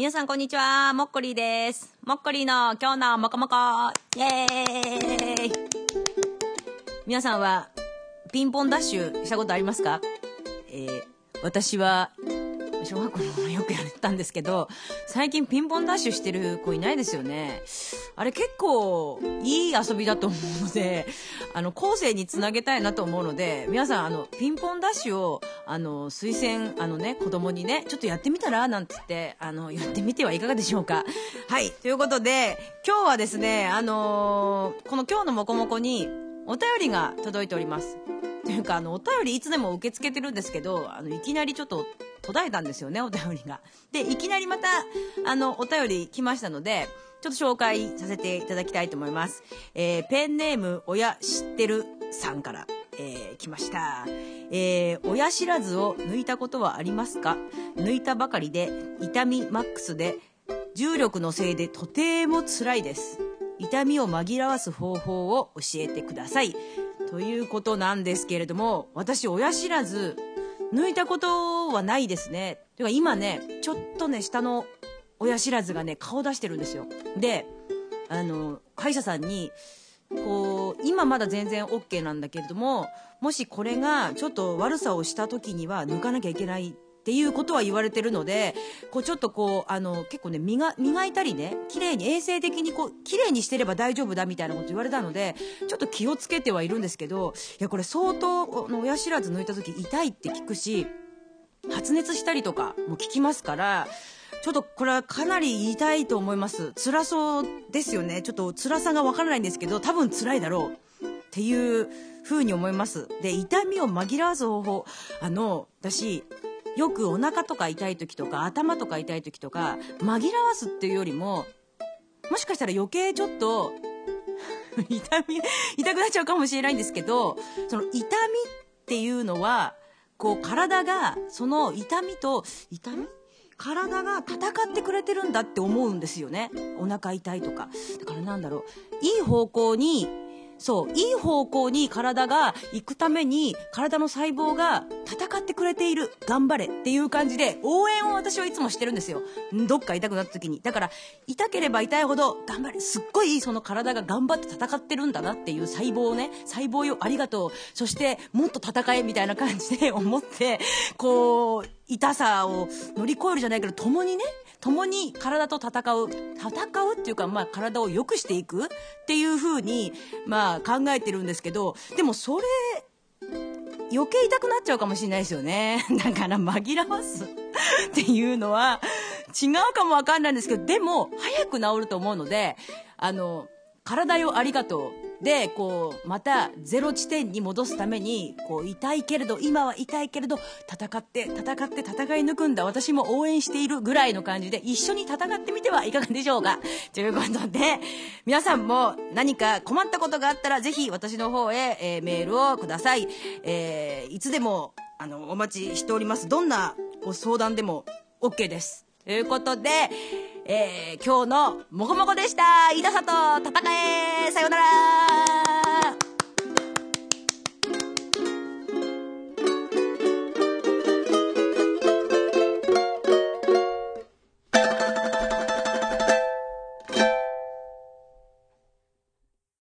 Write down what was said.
皆さんこんにちは、もっこりです。もっこりの今日のもこもこ、イエーイ。皆さんはピンポンダッシュしたことありますか？えー、私は小学校の頃よくやったんですけど、最近ピンポンダッシュしてる子いないですよね。あれ結構いい遊びだと思うので、あの、後世につなげたいなと思うので、皆さん、あの、ピンポンダッシュを、あの、推薦、あのね、子供にね、ちょっとやってみたらなんつって、あの、やってみてはいかがでしょうか。はい。ということで、今日はですね、あのー、この今日のもこもこに、お便りが届いております。というか、あの、お便りいつでも受け付けてるんですけど、あの、いきなりちょっと途絶えたんですよね、お便りが。で、いきなりまた、あの、お便り来ましたので、ちょっと紹介させていただきたいと思います。えー、ペンネーム、親知ってるさんから、えー、来ました。えー、親知らずを抜いたことはありますか？抜いたばかりで、痛みマックスで、重力のせいでとても辛いです。痛みを紛らわす方法を教えてください。ということなんですけれども、私、親知らず、抜いたことはないですね。てか今ね、ちょっとね、下の親知らずがね、顔出してるんですよ。で、あの、歯医者さんに、こう、今まだ全然 OK なんだけれども、もしこれがちょっと悪さをした時には抜かなきゃいけないっていうことは言われてるので、こうちょっとこう、あの、結構ね、磨、磨いたりね、綺麗に衛生的にこう、綺麗にしてれば大丈夫だみたいなこと言われたので、ちょっと気をつけてはいるんですけど、いや、これ相当、の親知らず抜いた時痛いって聞くし、発熱したりとかも聞きますから、ちょっとこれはかなり痛いと思います。辛そうですよね。ちょっと辛さがわからないんですけど、多分辛いだろうっていう風に思います。で、痛みを紛らわす方法。あの、私、よくお腹とか痛い時とか頭とか痛い時とか紛らわすっていうよりももしかしたら余計ちょっと 痛み痛くなっちゃうかもしれないんですけどその痛みっていうのはこう体がその痛みと痛み？体が戦ってくれてるんだって思うんですよね。お腹痛いとか。だからなんだろう。いい方向にそう、いい方向に体が行くために、体の細胞が戦ってくれている。頑張れっていう感じで、応援を私はいつもしてるんですよ。どっか痛くなった時に。だから、痛ければ痛いほど、頑張れ。すっごいその体が頑張って戦ってるんだなっていう細胞をね、細胞よ、ありがとう。そして、もっと戦えみたいな感じで思って、こう、痛さを乗り越えるじゃないけど、共にね、共に体と戦う、戦うっていうか、まあ体を良くしていくっていう風に、まあ考えてるんですけど、でもそれ、余計痛くなっちゃうかもしれないですよね。だから紛らわすっていうのは違うかもわかんないんですけど、でも早く治ると思うので、あの、体よありがとう。で、こう、またゼロ地点に戻すために、こう、痛いけれど、今は痛いけれど、戦って、戦って、戦い抜くんだ。私も応援しているぐらいの感じで、一緒に戦ってみてはいかがでしょうか？ということで、皆さんも何か困ったことがあったら、ぜひ私の方へ、えー、メールをください。えー、いつでも、あの、お待ちしております。どんなご相談でも OK です。ということで、えー、今日のもこもこでした。飯田さんと戦えさようなら